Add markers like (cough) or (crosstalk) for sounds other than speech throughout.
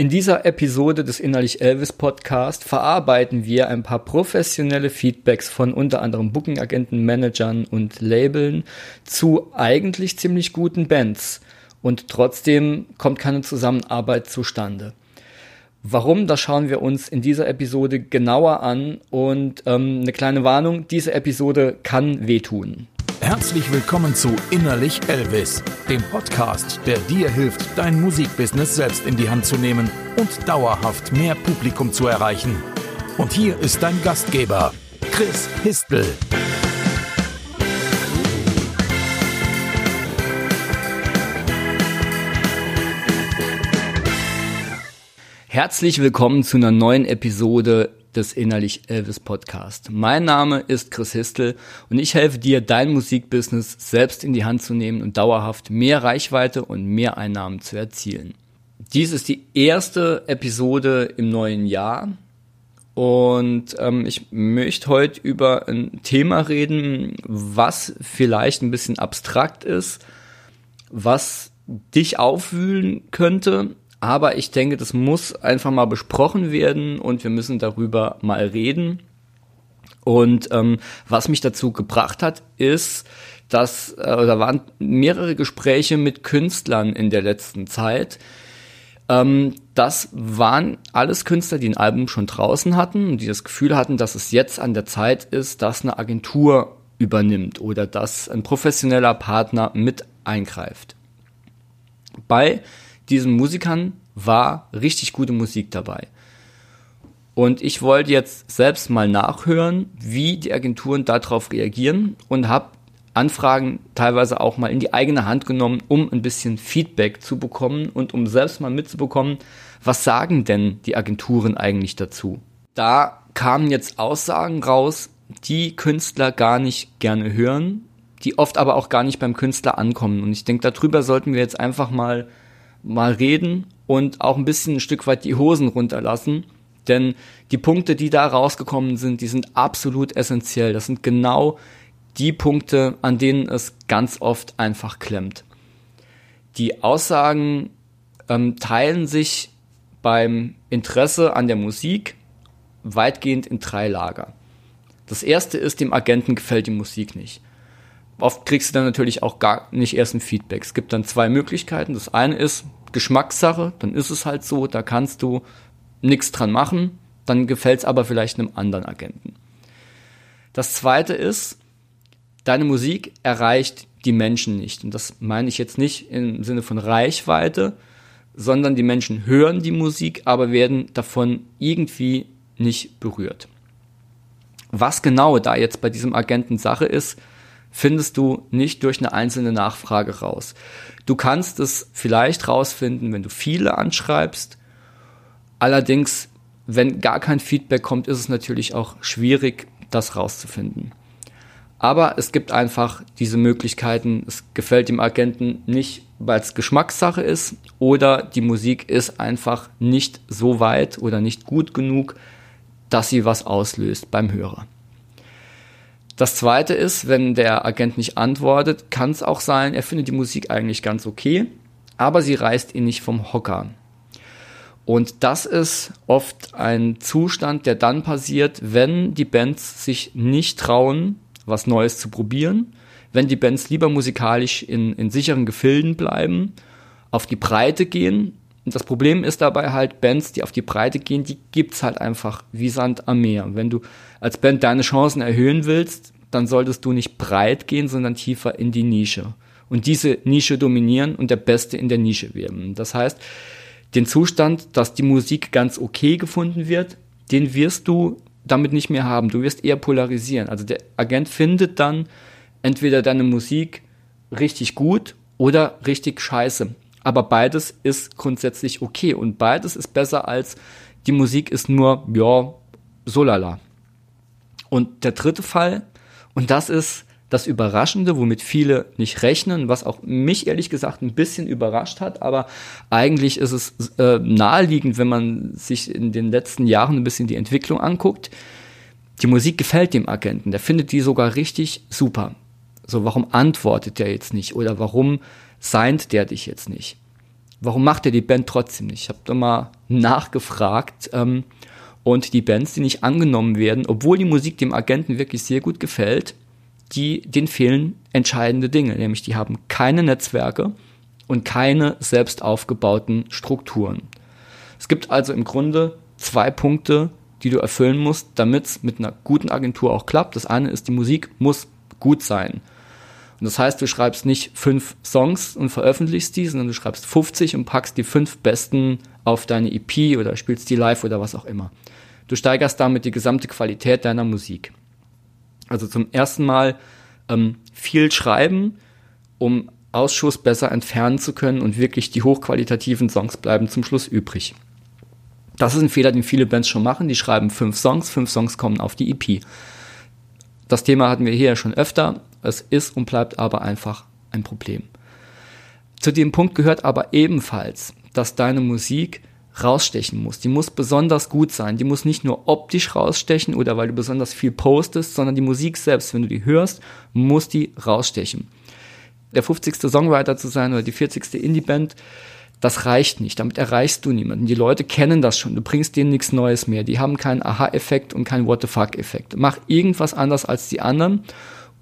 In dieser Episode des Innerlich Elvis Podcast verarbeiten wir ein paar professionelle Feedbacks von unter anderem Booking-Agenten, Managern und Labeln zu eigentlich ziemlich guten Bands. Und trotzdem kommt keine Zusammenarbeit zustande. Warum, das schauen wir uns in dieser Episode genauer an. Und ähm, eine kleine Warnung, diese Episode kann wehtun. Herzlich willkommen zu Innerlich Elvis, dem Podcast, der dir hilft, dein Musikbusiness selbst in die Hand zu nehmen und dauerhaft mehr Publikum zu erreichen. Und hier ist dein Gastgeber, Chris Histel. Herzlich willkommen zu einer neuen Episode des Innerlich Elvis Podcast. Mein Name ist Chris Histel und ich helfe dir, dein Musikbusiness selbst in die Hand zu nehmen und dauerhaft mehr Reichweite und mehr Einnahmen zu erzielen. Dies ist die erste Episode im neuen Jahr und ähm, ich möchte heute über ein Thema reden, was vielleicht ein bisschen abstrakt ist, was dich aufwühlen könnte, aber ich denke, das muss einfach mal besprochen werden und wir müssen darüber mal reden. Und ähm, was mich dazu gebracht hat, ist, dass äh, da waren mehrere Gespräche mit Künstlern in der letzten Zeit. Ähm, das waren alles Künstler, die ein Album schon draußen hatten und die das Gefühl hatten, dass es jetzt an der Zeit ist, dass eine Agentur übernimmt oder dass ein professioneller Partner mit eingreift. Bei diesen Musikern war richtig gute Musik dabei. Und ich wollte jetzt selbst mal nachhören, wie die Agenturen darauf reagieren und habe Anfragen teilweise auch mal in die eigene Hand genommen, um ein bisschen Feedback zu bekommen und um selbst mal mitzubekommen, was sagen denn die Agenturen eigentlich dazu. Da kamen jetzt Aussagen raus, die Künstler gar nicht gerne hören, die oft aber auch gar nicht beim Künstler ankommen. Und ich denke, darüber sollten wir jetzt einfach mal mal reden und auch ein bisschen ein Stück weit die Hosen runterlassen. Denn die Punkte, die da rausgekommen sind, die sind absolut essentiell. Das sind genau die Punkte, an denen es ganz oft einfach klemmt. Die Aussagen ähm, teilen sich beim Interesse an der Musik weitgehend in drei Lager. Das erste ist, dem Agenten gefällt die Musik nicht oft kriegst du dann natürlich auch gar nicht erst ein Feedback. Es gibt dann zwei Möglichkeiten. Das eine ist Geschmackssache, dann ist es halt so, da kannst du nichts dran machen, dann gefällt es aber vielleicht einem anderen Agenten. Das zweite ist, deine Musik erreicht die Menschen nicht. Und das meine ich jetzt nicht im Sinne von Reichweite, sondern die Menschen hören die Musik, aber werden davon irgendwie nicht berührt. Was genau da jetzt bei diesem Agenten Sache ist, findest du nicht durch eine einzelne Nachfrage raus. Du kannst es vielleicht rausfinden, wenn du viele anschreibst. Allerdings, wenn gar kein Feedback kommt, ist es natürlich auch schwierig, das rauszufinden. Aber es gibt einfach diese Möglichkeiten. Es gefällt dem Agenten nicht, weil es Geschmackssache ist oder die Musik ist einfach nicht so weit oder nicht gut genug, dass sie was auslöst beim Hörer. Das zweite ist, wenn der Agent nicht antwortet, kann es auch sein, er findet die Musik eigentlich ganz okay, aber sie reißt ihn nicht vom Hocker. Und das ist oft ein Zustand, der dann passiert, wenn die Bands sich nicht trauen, was Neues zu probieren, wenn die Bands lieber musikalisch in, in sicheren Gefilden bleiben, auf die Breite gehen. Das Problem ist dabei halt, Bands, die auf die Breite gehen, die gibt's halt einfach wie Sand am Meer. Wenn du als Band deine Chancen erhöhen willst, dann solltest du nicht breit gehen, sondern tiefer in die Nische. Und diese Nische dominieren und der Beste in der Nische werden. Das heißt, den Zustand, dass die Musik ganz okay gefunden wird, den wirst du damit nicht mehr haben. Du wirst eher polarisieren. Also der Agent findet dann entweder deine Musik richtig gut oder richtig scheiße. Aber beides ist grundsätzlich okay und beides ist besser als die Musik ist nur, ja, so lala. Und der dritte Fall, und das ist das Überraschende, womit viele nicht rechnen, was auch mich ehrlich gesagt ein bisschen überrascht hat, aber eigentlich ist es äh, naheliegend, wenn man sich in den letzten Jahren ein bisschen die Entwicklung anguckt. Die Musik gefällt dem Agenten, der findet die sogar richtig super. So, warum antwortet der jetzt nicht oder warum seint der dich jetzt nicht? warum macht er die Band trotzdem nicht? Ich habe da mal nachgefragt ähm, und die Bands, die nicht angenommen werden, obwohl die Musik dem Agenten wirklich sehr gut gefällt, die, denen fehlen entscheidende Dinge, nämlich die haben keine Netzwerke und keine selbst aufgebauten Strukturen. Es gibt also im Grunde zwei Punkte, die du erfüllen musst, damit es mit einer guten Agentur auch klappt. Das eine ist, die Musik muss gut sein. Und das heißt, du schreibst nicht fünf Songs und veröffentlichst die, sondern du schreibst 50 und packst die fünf besten auf deine EP oder spielst die live oder was auch immer. Du steigerst damit die gesamte Qualität deiner Musik. Also zum ersten Mal ähm, viel schreiben, um Ausschuss besser entfernen zu können und wirklich die hochqualitativen Songs bleiben zum Schluss übrig. Das ist ein Fehler, den viele Bands schon machen. Die schreiben fünf Songs, fünf Songs kommen auf die EP. Das Thema hatten wir hier ja schon öfter. Es ist und bleibt aber einfach ein Problem. Zu dem Punkt gehört aber ebenfalls, dass deine Musik rausstechen muss. Die muss besonders gut sein. Die muss nicht nur optisch rausstechen oder weil du besonders viel postest, sondern die Musik selbst, wenn du die hörst, muss die rausstechen. Der 50. Songwriter zu sein oder die 40. Indie-Band, das reicht nicht. Damit erreichst du niemanden. Die Leute kennen das schon. Du bringst denen nichts Neues mehr. Die haben keinen Aha-Effekt und keinen What the fuck-Effekt. Mach irgendwas anders als die anderen.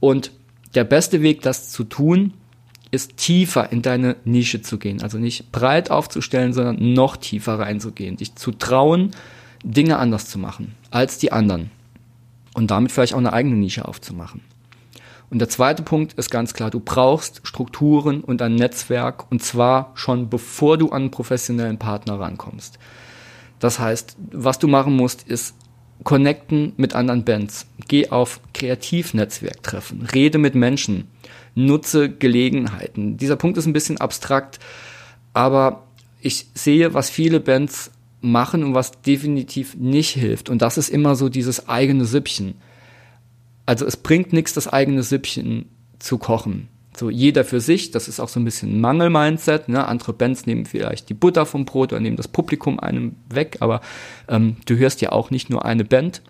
Und der beste Weg, das zu tun, ist tiefer in deine Nische zu gehen. Also nicht breit aufzustellen, sondern noch tiefer reinzugehen. Dich zu trauen, Dinge anders zu machen als die anderen. Und damit vielleicht auch eine eigene Nische aufzumachen. Und der zweite Punkt ist ganz klar, du brauchst Strukturen und ein Netzwerk und zwar schon bevor du an einen professionellen Partner rankommst. Das heißt, was du machen musst, ist connecten mit anderen Bands. Geh auf Kreativnetzwerktreffen, rede mit Menschen, nutze Gelegenheiten. Dieser Punkt ist ein bisschen abstrakt, aber ich sehe, was viele Bands machen und was definitiv nicht hilft. Und das ist immer so dieses eigene Süppchen. Also es bringt nichts, das eigene Süppchen zu kochen. So jeder für sich, das ist auch so ein bisschen Mangel-Mindset. Ne? Andere Bands nehmen vielleicht die Butter vom Brot oder nehmen das Publikum einem weg, aber ähm, du hörst ja auch nicht nur eine Band.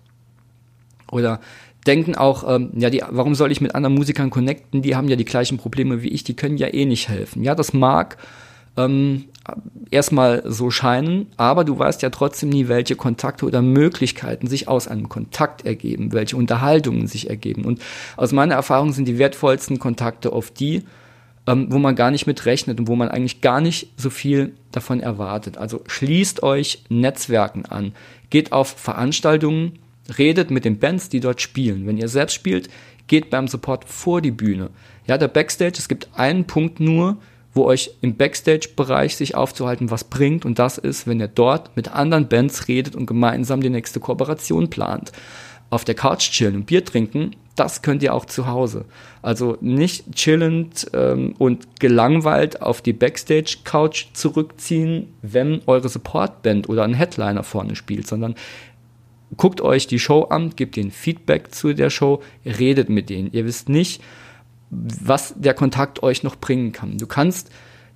Oder denken auch, ähm, ja, die, warum soll ich mit anderen Musikern connecten? Die haben ja die gleichen Probleme wie ich, die können ja eh nicht helfen. Ja, das mag ähm, erstmal so scheinen, aber du weißt ja trotzdem nie, welche Kontakte oder Möglichkeiten sich aus einem Kontakt ergeben, welche Unterhaltungen sich ergeben. Und aus meiner Erfahrung sind die wertvollsten Kontakte oft die, ähm, wo man gar nicht mit rechnet und wo man eigentlich gar nicht so viel davon erwartet. Also schließt euch Netzwerken an, geht auf Veranstaltungen, redet mit den Bands, die dort spielen. Wenn ihr selbst spielt, geht beim Support vor die Bühne. Ja, der Backstage, es gibt einen Punkt nur, wo euch im Backstage-Bereich sich aufzuhalten was bringt und das ist, wenn ihr dort mit anderen Bands redet und gemeinsam die nächste Kooperation plant. Auf der Couch chillen und Bier trinken, das könnt ihr auch zu Hause. Also nicht chillend ähm, und gelangweilt auf die Backstage-Couch zurückziehen, wenn eure Support-Band oder ein Headliner vorne spielt, sondern guckt euch die Show an, gebt ihnen Feedback zu der Show, redet mit denen. Ihr wisst nicht, was der Kontakt euch noch bringen kann. Du kannst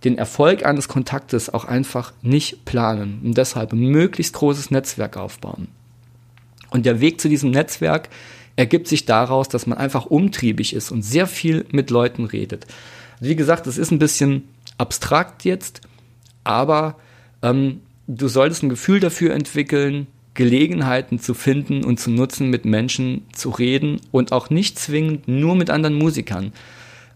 den Erfolg eines Kontaktes auch einfach nicht planen und deshalb ein möglichst großes Netzwerk aufbauen. Und der Weg zu diesem Netzwerk ergibt sich daraus, dass man einfach umtriebig ist und sehr viel mit Leuten redet. Wie gesagt, es ist ein bisschen abstrakt jetzt, aber ähm, du solltest ein Gefühl dafür entwickeln, Gelegenheiten zu finden und zu nutzen, mit Menschen zu reden und auch nicht zwingend nur mit anderen Musikern.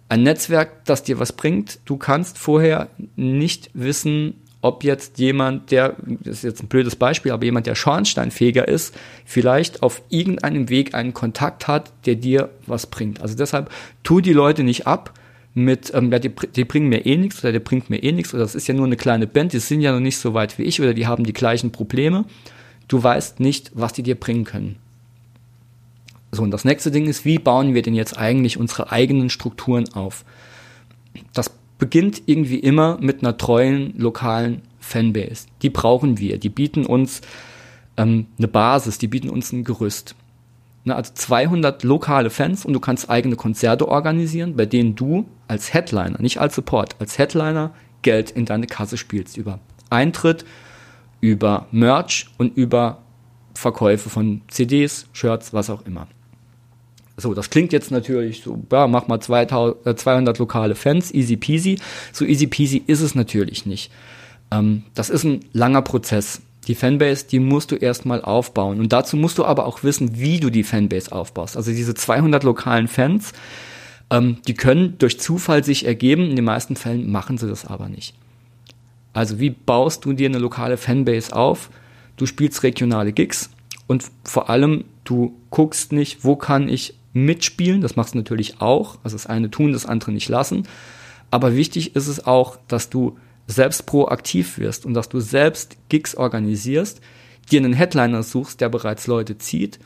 Ein Netzwerk, das dir was bringt. Du kannst vorher nicht wissen, ob jetzt jemand, der, das ist jetzt ein blödes Beispiel, aber jemand, der Schornsteinfeger ist, vielleicht auf irgendeinem Weg einen Kontakt hat, der dir was bringt. Also deshalb tu die Leute nicht ab mit, ähm, ja, die, die bringen mir eh nichts oder der bringt mir eh nichts oder das ist ja nur eine kleine Band, die sind ja noch nicht so weit wie ich oder die haben die gleichen Probleme du weißt nicht, was die dir bringen können. So, und das nächste Ding ist, wie bauen wir denn jetzt eigentlich unsere eigenen Strukturen auf? Das beginnt irgendwie immer mit einer treuen lokalen Fanbase. Die brauchen wir. Die bieten uns ähm, eine Basis, die bieten uns ein Gerüst. Ne, also 200 lokale Fans und du kannst eigene Konzerte organisieren, bei denen du als Headliner, nicht als Support, als Headliner Geld in deine Kasse spielst über Eintritt, über Merch und über Verkäufe von CDs, Shirts, was auch immer. So, das klingt jetzt natürlich so, ja, mach mal 2000, 200 äh, lokale Fans, easy peasy. So easy peasy ist es natürlich nicht. Ähm, das ist ein langer Prozess. Die Fanbase, die musst du erstmal aufbauen. Und dazu musst du aber auch wissen, wie du die Fanbase aufbaust. Also diese 200 lokalen Fans, ähm, die können durch Zufall sich ergeben. In den meisten Fällen machen sie das aber nicht. Also wie baust du dir eine lokale Fanbase auf? Du spielst regionale Gigs und vor allem du guckst nicht, wo kann ich mitspielen. Das machst du natürlich auch. Also das eine tun, das andere nicht lassen. Aber wichtig ist es auch, dass du selbst proaktiv wirst und dass du selbst Gigs organisierst, dir einen Headliner suchst, der bereits Leute zieht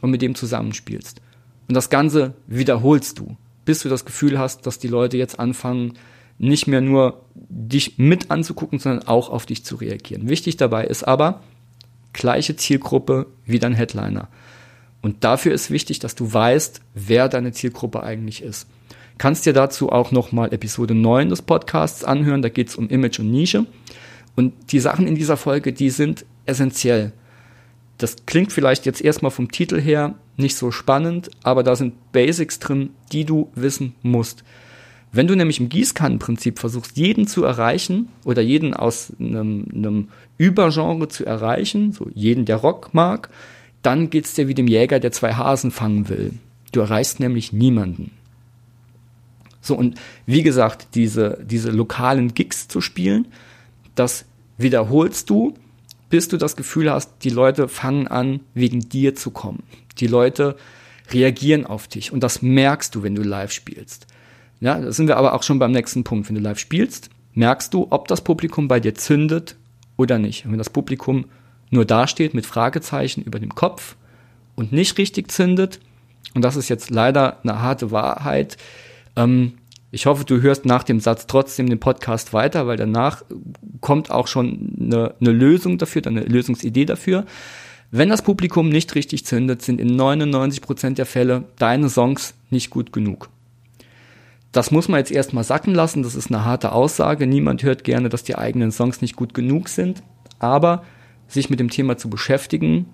und mit dem zusammenspielst. Und das Ganze wiederholst du, bis du das Gefühl hast, dass die Leute jetzt anfangen, nicht mehr nur dich mit anzugucken, sondern auch auf dich zu reagieren. Wichtig dabei ist aber, gleiche Zielgruppe wie dein Headliner. Und dafür ist wichtig, dass du weißt, wer deine Zielgruppe eigentlich ist. Kannst dir dazu auch nochmal Episode 9 des Podcasts anhören, da geht es um Image und Nische. Und die Sachen in dieser Folge, die sind essentiell. Das klingt vielleicht jetzt erstmal vom Titel her nicht so spannend, aber da sind Basics drin, die du wissen musst. Wenn du nämlich im Gießkannenprinzip versuchst, jeden zu erreichen oder jeden aus einem, einem Übergenre zu erreichen, so jeden, der Rock mag, dann geht's dir wie dem Jäger, der zwei Hasen fangen will. Du erreichst nämlich niemanden. So, und wie gesagt, diese, diese lokalen Gigs zu spielen, das wiederholst du, bis du das Gefühl hast, die Leute fangen an, wegen dir zu kommen. Die Leute reagieren auf dich und das merkst du, wenn du live spielst. Ja, da sind wir aber auch schon beim nächsten Punkt. Wenn du live spielst, merkst du, ob das Publikum bei dir zündet oder nicht. Und wenn das Publikum nur dasteht mit Fragezeichen über dem Kopf und nicht richtig zündet, und das ist jetzt leider eine harte Wahrheit, ähm, ich hoffe, du hörst nach dem Satz trotzdem den Podcast weiter, weil danach kommt auch schon eine, eine Lösung dafür, eine Lösungsidee dafür. Wenn das Publikum nicht richtig zündet, sind in 99 Prozent der Fälle deine Songs nicht gut genug. Das muss man jetzt erstmal sacken lassen, das ist eine harte Aussage. Niemand hört gerne, dass die eigenen Songs nicht gut genug sind. Aber sich mit dem Thema zu beschäftigen,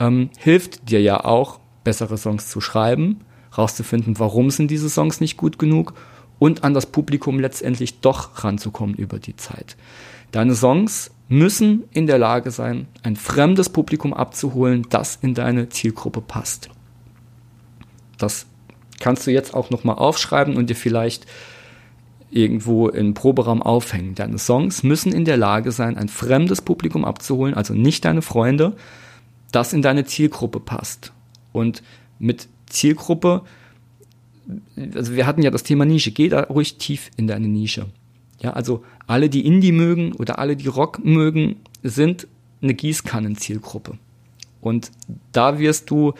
ähm, hilft dir ja auch, bessere Songs zu schreiben rauszufinden, warum sind diese Songs nicht gut genug und an das Publikum letztendlich doch ranzukommen über die Zeit. Deine Songs müssen in der Lage sein, ein fremdes Publikum abzuholen, das in deine Zielgruppe passt. Das kannst du jetzt auch nochmal aufschreiben und dir vielleicht irgendwo im Proberaum aufhängen. Deine Songs müssen in der Lage sein, ein fremdes Publikum abzuholen, also nicht deine Freunde, das in deine Zielgruppe passt. Und mit Zielgruppe, also wir hatten ja das Thema Nische, geh da ruhig tief in deine Nische. Ja, also alle, die Indie mögen oder alle, die Rock mögen, sind eine Gießkannen-Zielgruppe. Und da wirst du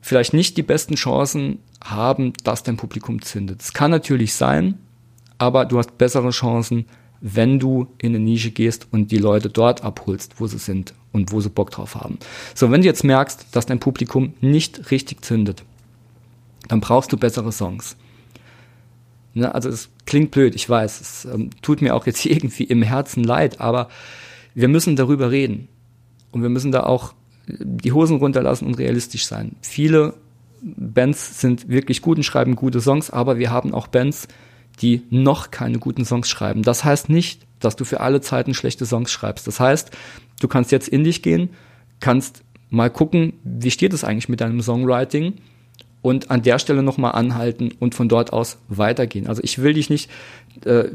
vielleicht nicht die besten Chancen haben, dass dein Publikum zündet. Es kann natürlich sein, aber du hast bessere Chancen, wenn du in eine Nische gehst und die Leute dort abholst, wo sie sind und wo sie Bock drauf haben. So, wenn du jetzt merkst, dass dein Publikum nicht richtig zündet, dann brauchst du bessere Songs. Ne, also es klingt blöd, ich weiß, es ähm, tut mir auch jetzt (laughs) irgendwie im Herzen leid, aber wir müssen darüber reden. Und wir müssen da auch die Hosen runterlassen und realistisch sein. Viele Bands sind wirklich gut und schreiben gute Songs, aber wir haben auch Bands, die noch keine guten Songs schreiben. Das heißt nicht, dass du für alle Zeiten schlechte Songs schreibst. Das heißt, du kannst jetzt in dich gehen, kannst mal gucken, wie steht es eigentlich mit deinem Songwriting und an der Stelle nochmal anhalten und von dort aus weitergehen. Also ich will dich nicht äh,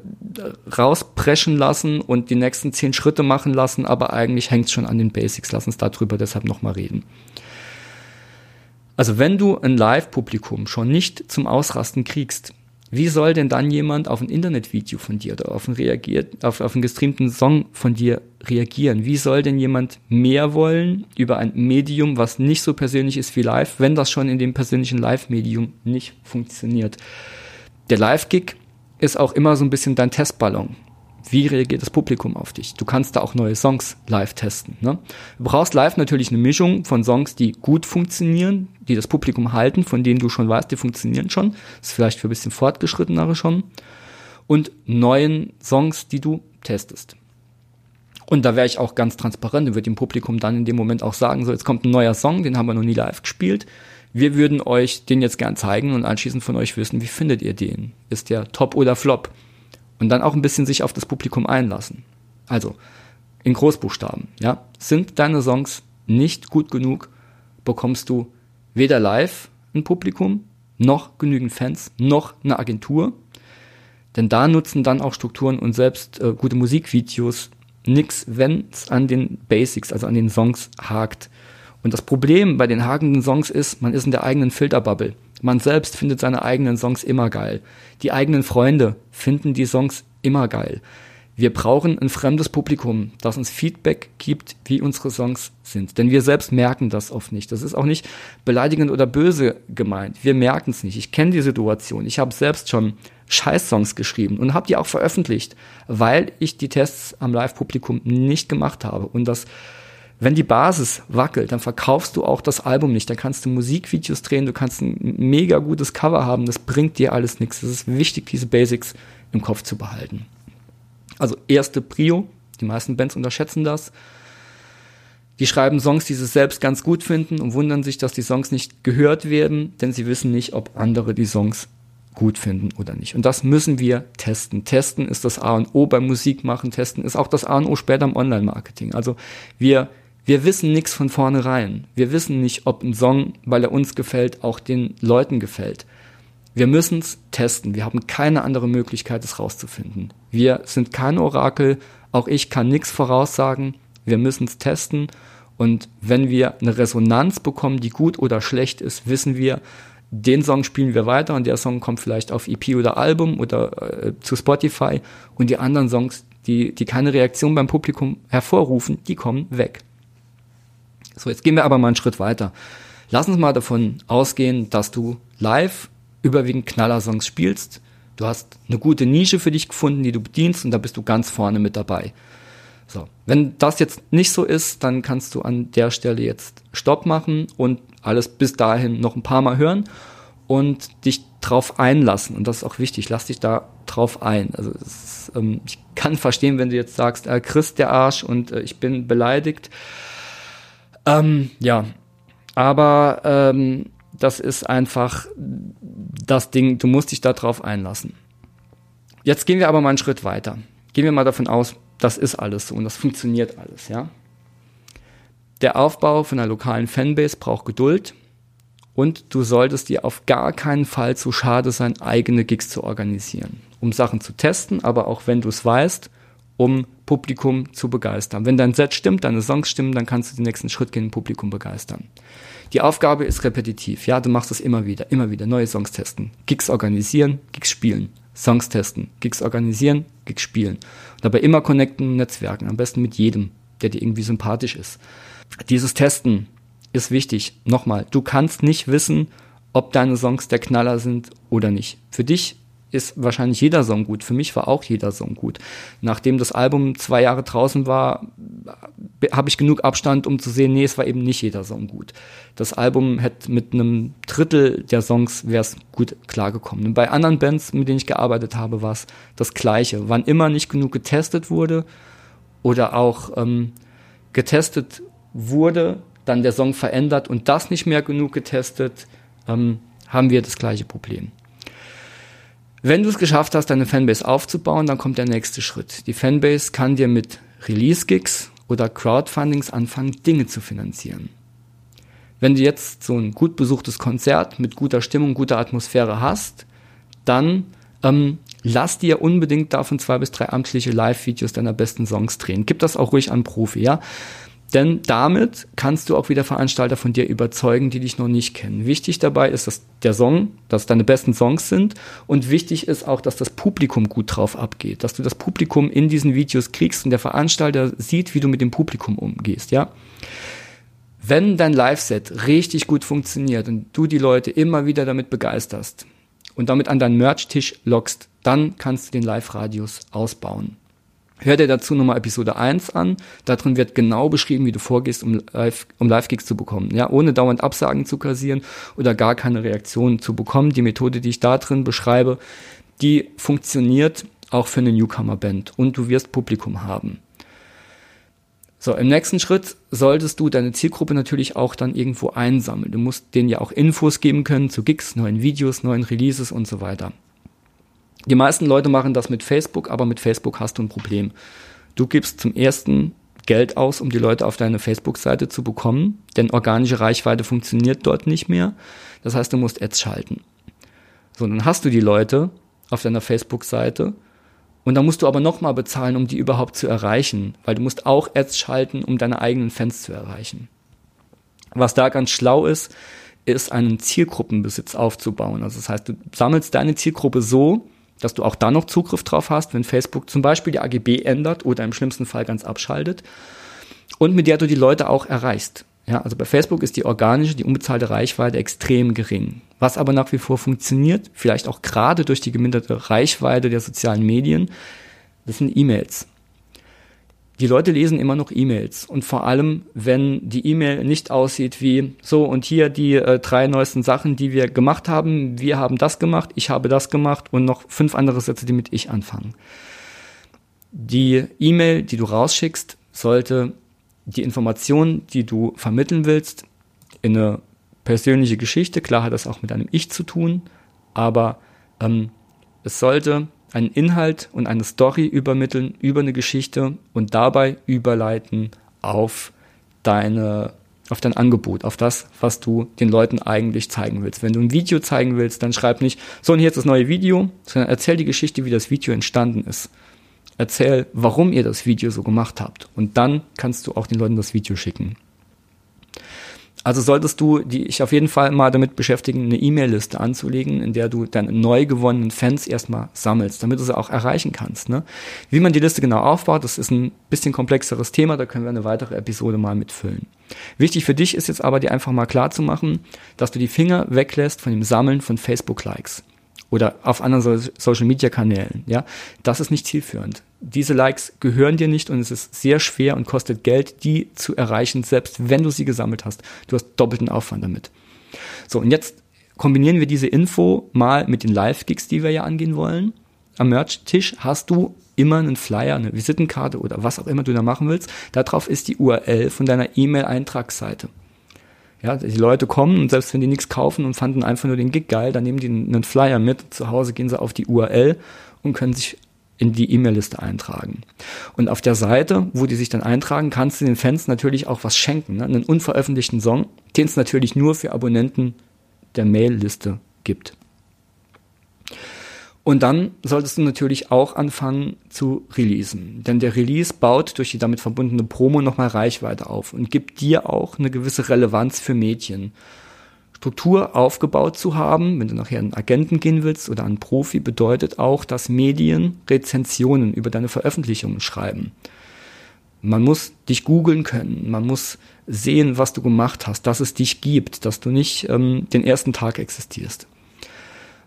rauspreschen lassen und die nächsten zehn Schritte machen lassen, aber eigentlich hängt es schon an den Basics. Lass uns darüber deshalb nochmal reden. Also wenn du ein Live-Publikum schon nicht zum Ausrasten kriegst, wie soll denn dann jemand auf ein Internetvideo von dir oder auf einen, reagiert, auf, auf einen gestreamten Song von dir reagieren? Wie soll denn jemand mehr wollen über ein Medium, was nicht so persönlich ist wie live, wenn das schon in dem persönlichen Live-Medium nicht funktioniert? Der Live-Gig ist auch immer so ein bisschen dein Testballon. Wie reagiert das Publikum auf dich? Du kannst da auch neue Songs live testen. Ne? Du brauchst live natürlich eine Mischung von Songs, die gut funktionieren, die das Publikum halten, von denen du schon weißt, die funktionieren schon. Das ist vielleicht für ein bisschen fortgeschrittenere schon. Und neuen Songs, die du testest. Und da wäre ich auch ganz transparent und würde dem Publikum dann in dem Moment auch sagen, so jetzt kommt ein neuer Song, den haben wir noch nie live gespielt. Wir würden euch den jetzt gern zeigen und anschließend von euch wissen, wie findet ihr den? Ist der top oder flop? Und dann auch ein bisschen sich auf das Publikum einlassen. Also in Großbuchstaben, ja. Sind deine Songs nicht gut genug, bekommst du weder live ein Publikum, noch genügend Fans, noch eine Agentur. Denn da nutzen dann auch Strukturen und selbst äh, gute Musikvideos nix, wenn es an den Basics, also an den Songs hakt. Und das Problem bei den hakenden Songs ist, man ist in der eigenen Filterbubble. Man selbst findet seine eigenen Songs immer geil. Die eigenen Freunde finden die Songs immer geil. Wir brauchen ein fremdes Publikum, das uns Feedback gibt, wie unsere Songs sind. Denn wir selbst merken das oft nicht. Das ist auch nicht beleidigend oder böse gemeint. Wir merken es nicht. Ich kenne die Situation. Ich habe selbst schon Scheiß-Songs geschrieben und habe die auch veröffentlicht, weil ich die Tests am Live-Publikum nicht gemacht habe. Und das, wenn die Basis wackelt, dann verkaufst du auch das Album nicht. Dann kannst du Musikvideos drehen, du kannst ein mega gutes Cover haben. Das bringt dir alles nichts. Es ist wichtig, diese Basics im Kopf zu behalten. Also erste Prio, die meisten Bands unterschätzen das. Die schreiben Songs, die sie selbst ganz gut finden und wundern sich, dass die Songs nicht gehört werden, denn sie wissen nicht, ob andere die Songs gut finden oder nicht. Und das müssen wir testen. Testen ist das A und O beim Musikmachen. Testen ist auch das A und O später im Online-Marketing. Also wir, wir wissen nichts von vornherein. Wir wissen nicht, ob ein Song, weil er uns gefällt, auch den Leuten gefällt. Wir müssen es testen. Wir haben keine andere Möglichkeit, es rauszufinden. Wir sind kein Orakel. Auch ich kann nichts voraussagen. Wir müssen es testen. Und wenn wir eine Resonanz bekommen, die gut oder schlecht ist, wissen wir, den Song spielen wir weiter und der Song kommt vielleicht auf EP oder Album oder äh, zu Spotify und die anderen Songs, die, die keine Reaktion beim Publikum hervorrufen, die kommen weg. So, jetzt gehen wir aber mal einen Schritt weiter. Lass uns mal davon ausgehen, dass du live überwiegend Knallersongs spielst. Du hast eine gute Nische für dich gefunden, die du bedienst und da bist du ganz vorne mit dabei. So, wenn das jetzt nicht so ist, dann kannst du an der Stelle jetzt Stopp machen und alles bis dahin noch ein paar Mal hören und dich drauf einlassen. Und das ist auch wichtig, lass dich da drauf ein. Also ist, ähm, ich kann verstehen, wenn du jetzt sagst, äh, Chris der Arsch und äh, ich bin beleidigt. Ähm, ja, aber ähm, das ist einfach das Ding, du musst dich da drauf einlassen. Jetzt gehen wir aber mal einen Schritt weiter. Gehen wir mal davon aus, das ist alles so und das funktioniert alles, ja. Der Aufbau von einer lokalen Fanbase braucht Geduld und du solltest dir auf gar keinen Fall zu schade sein, eigene Gigs zu organisieren, um Sachen zu testen, aber auch wenn du es weißt, um Publikum zu begeistern. Wenn dein Set stimmt, deine Songs stimmen, dann kannst du den nächsten Schritt gehen, Publikum begeistern. Die Aufgabe ist repetitiv. Ja, du machst es immer wieder, immer wieder. Neue Songs testen. Gigs organisieren, Gigs spielen. Songs testen. Gigs organisieren, Gigs spielen. Und dabei immer connecten, netzwerken. Am besten mit jedem, der dir irgendwie sympathisch ist. Dieses Testen ist wichtig. Nochmal, du kannst nicht wissen, ob deine Songs der Knaller sind oder nicht. Für dich ist wahrscheinlich jeder Song gut. Für mich war auch jeder Song gut. Nachdem das Album zwei Jahre draußen war, habe ich genug Abstand, um zu sehen, nee, es war eben nicht jeder Song gut. Das Album hätte mit einem Drittel der Songs wäre es gut klargekommen. Und bei anderen Bands, mit denen ich gearbeitet habe, war es das Gleiche. Wann immer nicht genug getestet wurde oder auch ähm, getestet wurde, dann der Song verändert und das nicht mehr genug getestet, ähm, haben wir das gleiche Problem. Wenn du es geschafft hast, deine Fanbase aufzubauen, dann kommt der nächste Schritt. Die Fanbase kann dir mit Release-Gigs oder Crowdfundings anfangen, Dinge zu finanzieren. Wenn du jetzt so ein gut besuchtes Konzert mit guter Stimmung, guter Atmosphäre hast, dann ähm, lass dir unbedingt davon zwei bis drei amtliche Live-Videos deiner besten Songs drehen. Gib das auch ruhig an Profi, ja. Denn damit kannst du auch wieder Veranstalter von dir überzeugen, die dich noch nicht kennen. Wichtig dabei ist, dass der Song, dass deine besten Songs sind und wichtig ist auch, dass das Publikum gut drauf abgeht, dass du das Publikum in diesen Videos kriegst und der Veranstalter sieht, wie du mit dem Publikum umgehst, ja. Wenn dein Live-Set richtig gut funktioniert und du die Leute immer wieder damit begeisterst und damit an deinen Merch-Tisch lockst, dann kannst du den Live-Radius ausbauen. Hör dir dazu nochmal Episode 1 an. Darin wird genau beschrieben, wie du vorgehst, um Live, um Live-Gigs zu bekommen. Ja, ohne dauernd Absagen zu kassieren oder gar keine Reaktionen zu bekommen. Die Methode, die ich da drin beschreibe, die funktioniert auch für eine Newcomer-Band und du wirst Publikum haben. So, im nächsten Schritt solltest du deine Zielgruppe natürlich auch dann irgendwo einsammeln. Du musst denen ja auch Infos geben können zu Gigs, neuen Videos, neuen Releases und so weiter. Die meisten Leute machen das mit Facebook, aber mit Facebook hast du ein Problem. Du gibst zum ersten Geld aus, um die Leute auf deine Facebook-Seite zu bekommen, denn organische Reichweite funktioniert dort nicht mehr. Das heißt, du musst Ads schalten. So, dann hast du die Leute auf deiner Facebook-Seite und dann musst du aber nochmal bezahlen, um die überhaupt zu erreichen, weil du musst auch Ads schalten, um deine eigenen Fans zu erreichen. Was da ganz schlau ist, ist einen Zielgruppenbesitz aufzubauen. Also das heißt, du sammelst deine Zielgruppe so, dass du auch da noch Zugriff drauf hast, wenn Facebook zum Beispiel die AGB ändert oder im schlimmsten Fall ganz abschaltet und mit der du die Leute auch erreichst. Ja, also bei Facebook ist die organische, die unbezahlte Reichweite extrem gering. Was aber nach wie vor funktioniert, vielleicht auch gerade durch die geminderte Reichweite der sozialen Medien, das sind E-Mails die Leute lesen immer noch E-Mails und vor allem, wenn die E-Mail nicht aussieht wie so und hier die äh, drei neuesten Sachen, die wir gemacht haben, wir haben das gemacht, ich habe das gemacht und noch fünf andere Sätze, die mit ich anfangen. Die E-Mail, die du rausschickst, sollte die Information, die du vermitteln willst, in eine persönliche Geschichte, klar hat das auch mit einem Ich zu tun, aber ähm, es sollte einen Inhalt und eine Story übermitteln über eine Geschichte und dabei überleiten auf deine auf dein Angebot, auf das, was du den Leuten eigentlich zeigen willst. Wenn du ein Video zeigen willst, dann schreib nicht, so und hier ist das neue Video, sondern erzähl die Geschichte, wie das Video entstanden ist. Erzähl, warum ihr das Video so gemacht habt. Und dann kannst du auch den Leuten das Video schicken. Also solltest du dich auf jeden Fall mal damit beschäftigen, eine E-Mail-Liste anzulegen, in der du deine neu gewonnenen Fans erstmal sammelst, damit du sie auch erreichen kannst. Ne? Wie man die Liste genau aufbaut, das ist ein bisschen komplexeres Thema, da können wir eine weitere Episode mal mitfüllen. Wichtig für dich ist jetzt aber, dir einfach mal klar zu machen, dass du die Finger weglässt von dem Sammeln von Facebook-Likes oder auf anderen Social Media Kanälen, ja, das ist nicht zielführend. Diese Likes gehören dir nicht und es ist sehr schwer und kostet Geld, die zu erreichen, selbst wenn du sie gesammelt hast. Du hast doppelten Aufwand damit. So, und jetzt kombinieren wir diese Info mal mit den Live-Gigs, die wir ja angehen wollen. Am Merch-Tisch hast du immer einen Flyer, eine Visitenkarte oder was auch immer du da machen willst. Darauf ist die URL von deiner E-Mail-Eintragsseite. Ja, die Leute kommen und selbst wenn die nichts kaufen und fanden einfach nur den Gig geil, dann nehmen die einen Flyer mit. Zu Hause gehen sie auf die URL und können sich in die E-Mail-Liste eintragen. Und auf der Seite, wo die sich dann eintragen, kannst du den Fans natürlich auch was schenken. Ne? Einen unveröffentlichten Song, den es natürlich nur für Abonnenten der Mail-Liste gibt. Und dann solltest du natürlich auch anfangen zu releasen. Denn der Release baut durch die damit verbundene Promo nochmal Reichweite auf und gibt dir auch eine gewisse Relevanz für Medien. Struktur aufgebaut zu haben, wenn du nachher einen Agenten gehen willst oder einen Profi, bedeutet auch, dass Medien Rezensionen über deine Veröffentlichungen schreiben. Man muss dich googeln können, man muss sehen, was du gemacht hast, dass es dich gibt, dass du nicht ähm, den ersten Tag existierst.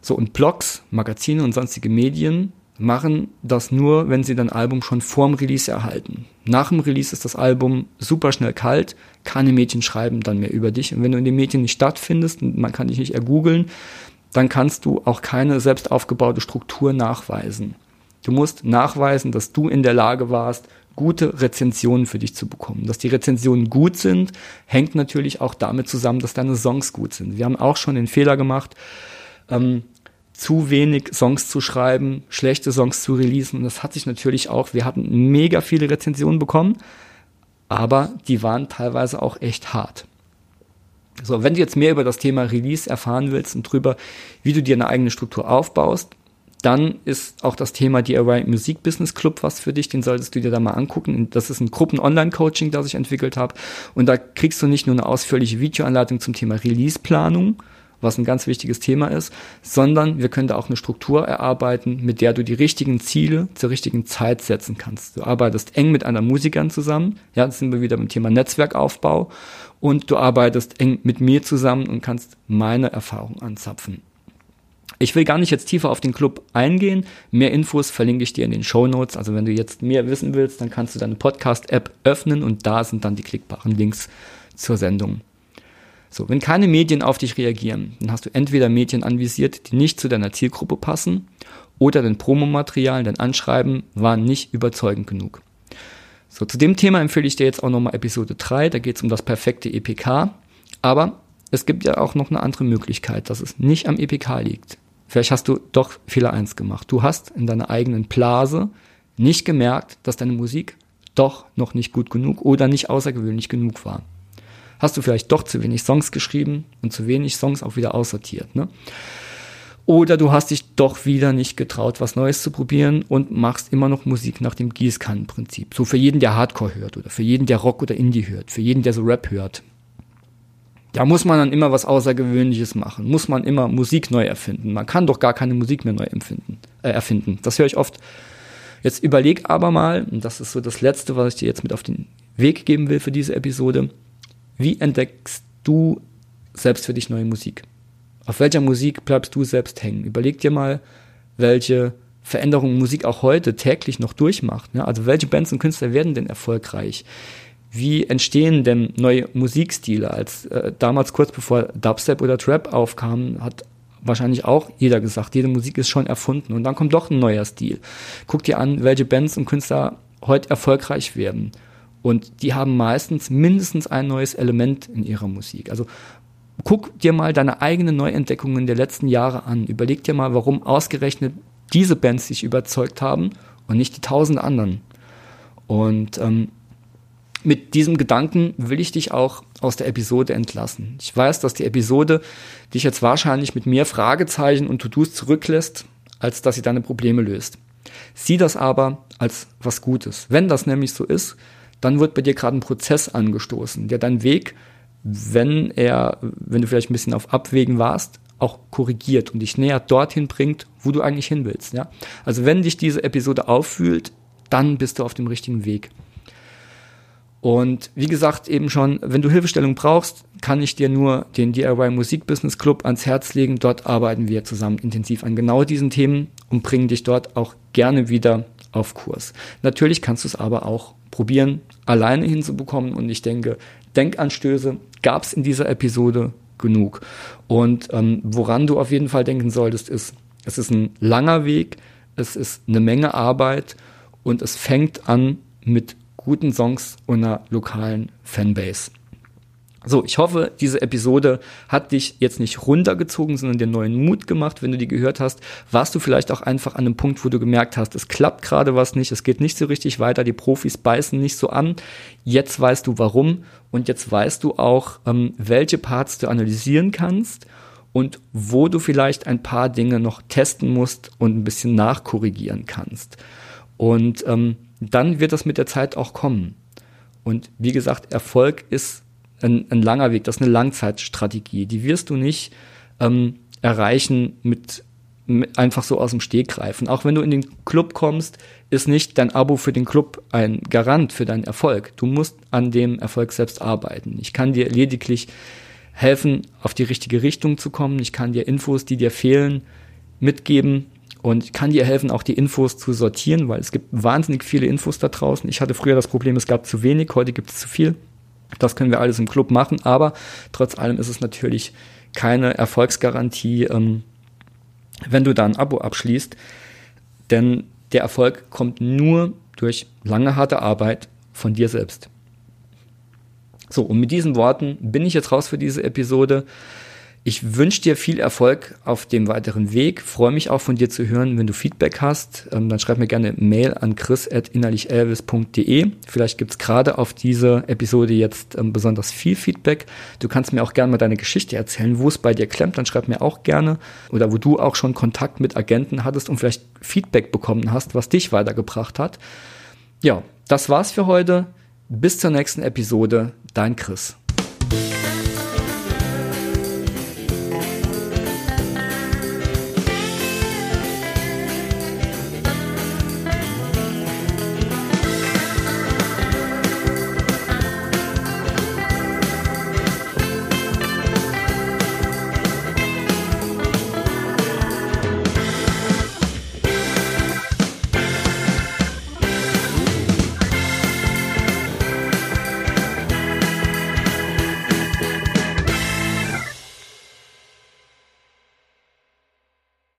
So, und Blogs, Magazine und sonstige Medien machen das nur, wenn sie dein Album schon vorm Release erhalten. Nach dem Release ist das Album super schnell kalt, keine Mädchen schreiben dann mehr über dich. Und wenn du in den Medien nicht stattfindest und man kann dich nicht ergoogeln, dann kannst du auch keine selbst aufgebaute Struktur nachweisen. Du musst nachweisen, dass du in der Lage warst, gute Rezensionen für dich zu bekommen. Dass die Rezensionen gut sind, hängt natürlich auch damit zusammen, dass deine Songs gut sind. Wir haben auch schon den Fehler gemacht, ähm, zu wenig Songs zu schreiben, schlechte Songs zu releasen. Und das hat sich natürlich auch, wir hatten mega viele Rezensionen bekommen, aber die waren teilweise auch echt hart. So, wenn du jetzt mehr über das Thema Release erfahren willst und drüber, wie du dir eine eigene Struktur aufbaust, dann ist auch das Thema DIY Musik Business Club was für dich, den solltest du dir da mal angucken. Das ist ein Gruppen-Online-Coaching, das ich entwickelt habe. Und da kriegst du nicht nur eine ausführliche Videoanleitung zum Thema Release-Planung, was ein ganz wichtiges Thema ist, sondern wir können da auch eine Struktur erarbeiten, mit der du die richtigen Ziele zur richtigen Zeit setzen kannst. Du arbeitest eng mit anderen Musikern zusammen, ja, jetzt sind wir wieder beim Thema Netzwerkaufbau und du arbeitest eng mit mir zusammen und kannst meine Erfahrung anzapfen. Ich will gar nicht jetzt tiefer auf den Club eingehen. Mehr Infos verlinke ich dir in den Show Notes. Also wenn du jetzt mehr wissen willst, dann kannst du deine Podcast-App öffnen und da sind dann die klickbaren Links zur Sendung. So, wenn keine Medien auf dich reagieren, dann hast du entweder Medien anvisiert, die nicht zu deiner Zielgruppe passen, oder dein Promomaterial, dein Anschreiben war nicht überzeugend genug. So, zu dem Thema empfehle ich dir jetzt auch nochmal Episode 3, da geht es um das perfekte EPK. Aber es gibt ja auch noch eine andere Möglichkeit, dass es nicht am EPK liegt. Vielleicht hast du doch Fehler 1 gemacht. Du hast in deiner eigenen Blase nicht gemerkt, dass deine Musik doch noch nicht gut genug oder nicht außergewöhnlich genug war. Hast du vielleicht doch zu wenig Songs geschrieben und zu wenig Songs auch wieder aussortiert. Ne? Oder du hast dich doch wieder nicht getraut, was Neues zu probieren und machst immer noch Musik nach dem Gießkannenprinzip. So für jeden, der Hardcore hört oder für jeden, der Rock oder Indie hört, für jeden, der so Rap hört. Da muss man dann immer was Außergewöhnliches machen, muss man immer Musik neu erfinden. Man kann doch gar keine Musik mehr neu empfinden, äh, erfinden. Das höre ich oft. Jetzt überleg aber mal, und das ist so das Letzte, was ich dir jetzt mit auf den Weg geben will für diese Episode, wie entdeckst du selbst für dich neue Musik? Auf welcher Musik bleibst du selbst hängen? Überleg dir mal, welche Veränderungen Musik auch heute täglich noch durchmacht. Ne? Also welche Bands und Künstler werden denn erfolgreich? Wie entstehen denn neue Musikstile? Als äh, damals kurz bevor Dubstep oder Trap aufkam, hat wahrscheinlich auch jeder gesagt, jede Musik ist schon erfunden und dann kommt doch ein neuer Stil. Guck dir an, welche Bands und Künstler heute erfolgreich werden. Und die haben meistens mindestens ein neues Element in ihrer Musik. Also guck dir mal deine eigenen Neuentdeckungen der letzten Jahre an. Überleg dir mal, warum ausgerechnet diese Bands sich überzeugt haben und nicht die tausend anderen. Und ähm, mit diesem Gedanken will ich dich auch aus der Episode entlassen. Ich weiß, dass die Episode dich jetzt wahrscheinlich mit mehr Fragezeichen und To-Dos zurücklässt, als dass sie deine Probleme löst. Sieh das aber als was Gutes. Wenn das nämlich so ist, dann wird bei dir gerade ein Prozess angestoßen, der deinen Weg wenn er, wenn du vielleicht ein bisschen auf Abwägen warst, auch korrigiert und dich näher dorthin bringt, wo du eigentlich hin willst. Ja? Also wenn dich diese Episode auffühlt, dann bist du auf dem richtigen Weg. Und wie gesagt, eben schon, wenn du Hilfestellung brauchst, kann ich dir nur den DIY Musik Business Club ans Herz legen. Dort arbeiten wir zusammen intensiv an genau diesen Themen und bringen dich dort auch gerne wieder auf Kurs. Natürlich kannst du es aber auch probieren, alleine hinzubekommen. Und ich denke, Denkanstöße gab es in dieser Episode genug. Und ähm, woran du auf jeden Fall denken solltest, ist, es ist ein langer Weg, es ist eine Menge Arbeit und es fängt an mit guten Songs und einer lokalen Fanbase. So, ich hoffe, diese Episode hat dich jetzt nicht runtergezogen, sondern dir neuen Mut gemacht. Wenn du die gehört hast, warst du vielleicht auch einfach an einem Punkt, wo du gemerkt hast, es klappt gerade was nicht, es geht nicht so richtig weiter, die Profis beißen nicht so an. Jetzt weißt du warum und jetzt weißt du auch, ähm, welche Parts du analysieren kannst und wo du vielleicht ein paar Dinge noch testen musst und ein bisschen nachkorrigieren kannst. Und ähm, dann wird das mit der Zeit auch kommen. Und wie gesagt, Erfolg ist ein, ein langer Weg, das ist eine Langzeitstrategie. Die wirst du nicht ähm, erreichen mit, mit einfach so aus dem Stegreif. Und auch wenn du in den Club kommst, ist nicht dein Abo für den Club ein Garant für deinen Erfolg. Du musst an dem Erfolg selbst arbeiten. Ich kann dir lediglich helfen, auf die richtige Richtung zu kommen. Ich kann dir Infos, die dir fehlen, mitgeben und ich kann dir helfen, auch die Infos zu sortieren, weil es gibt wahnsinnig viele Infos da draußen. Ich hatte früher das Problem, es gab zu wenig, heute gibt es zu viel. Das können wir alles im Club machen, aber trotz allem ist es natürlich keine Erfolgsgarantie, ähm, wenn du da ein Abo abschließt, denn der Erfolg kommt nur durch lange harte Arbeit von dir selbst. So, und mit diesen Worten bin ich jetzt raus für diese Episode. Ich wünsche dir viel Erfolg auf dem weiteren Weg. Freue mich auch von dir zu hören, wenn du Feedback hast. Ähm, dann schreib mir gerne Mail an chris.innerlichelvis.de. Vielleicht gibt's gerade auf diese Episode jetzt ähm, besonders viel Feedback. Du kannst mir auch gerne mal deine Geschichte erzählen, wo es bei dir klemmt. Dann schreib mir auch gerne oder wo du auch schon Kontakt mit Agenten hattest und vielleicht Feedback bekommen hast, was dich weitergebracht hat. Ja, das war's für heute. Bis zur nächsten Episode. Dein Chris.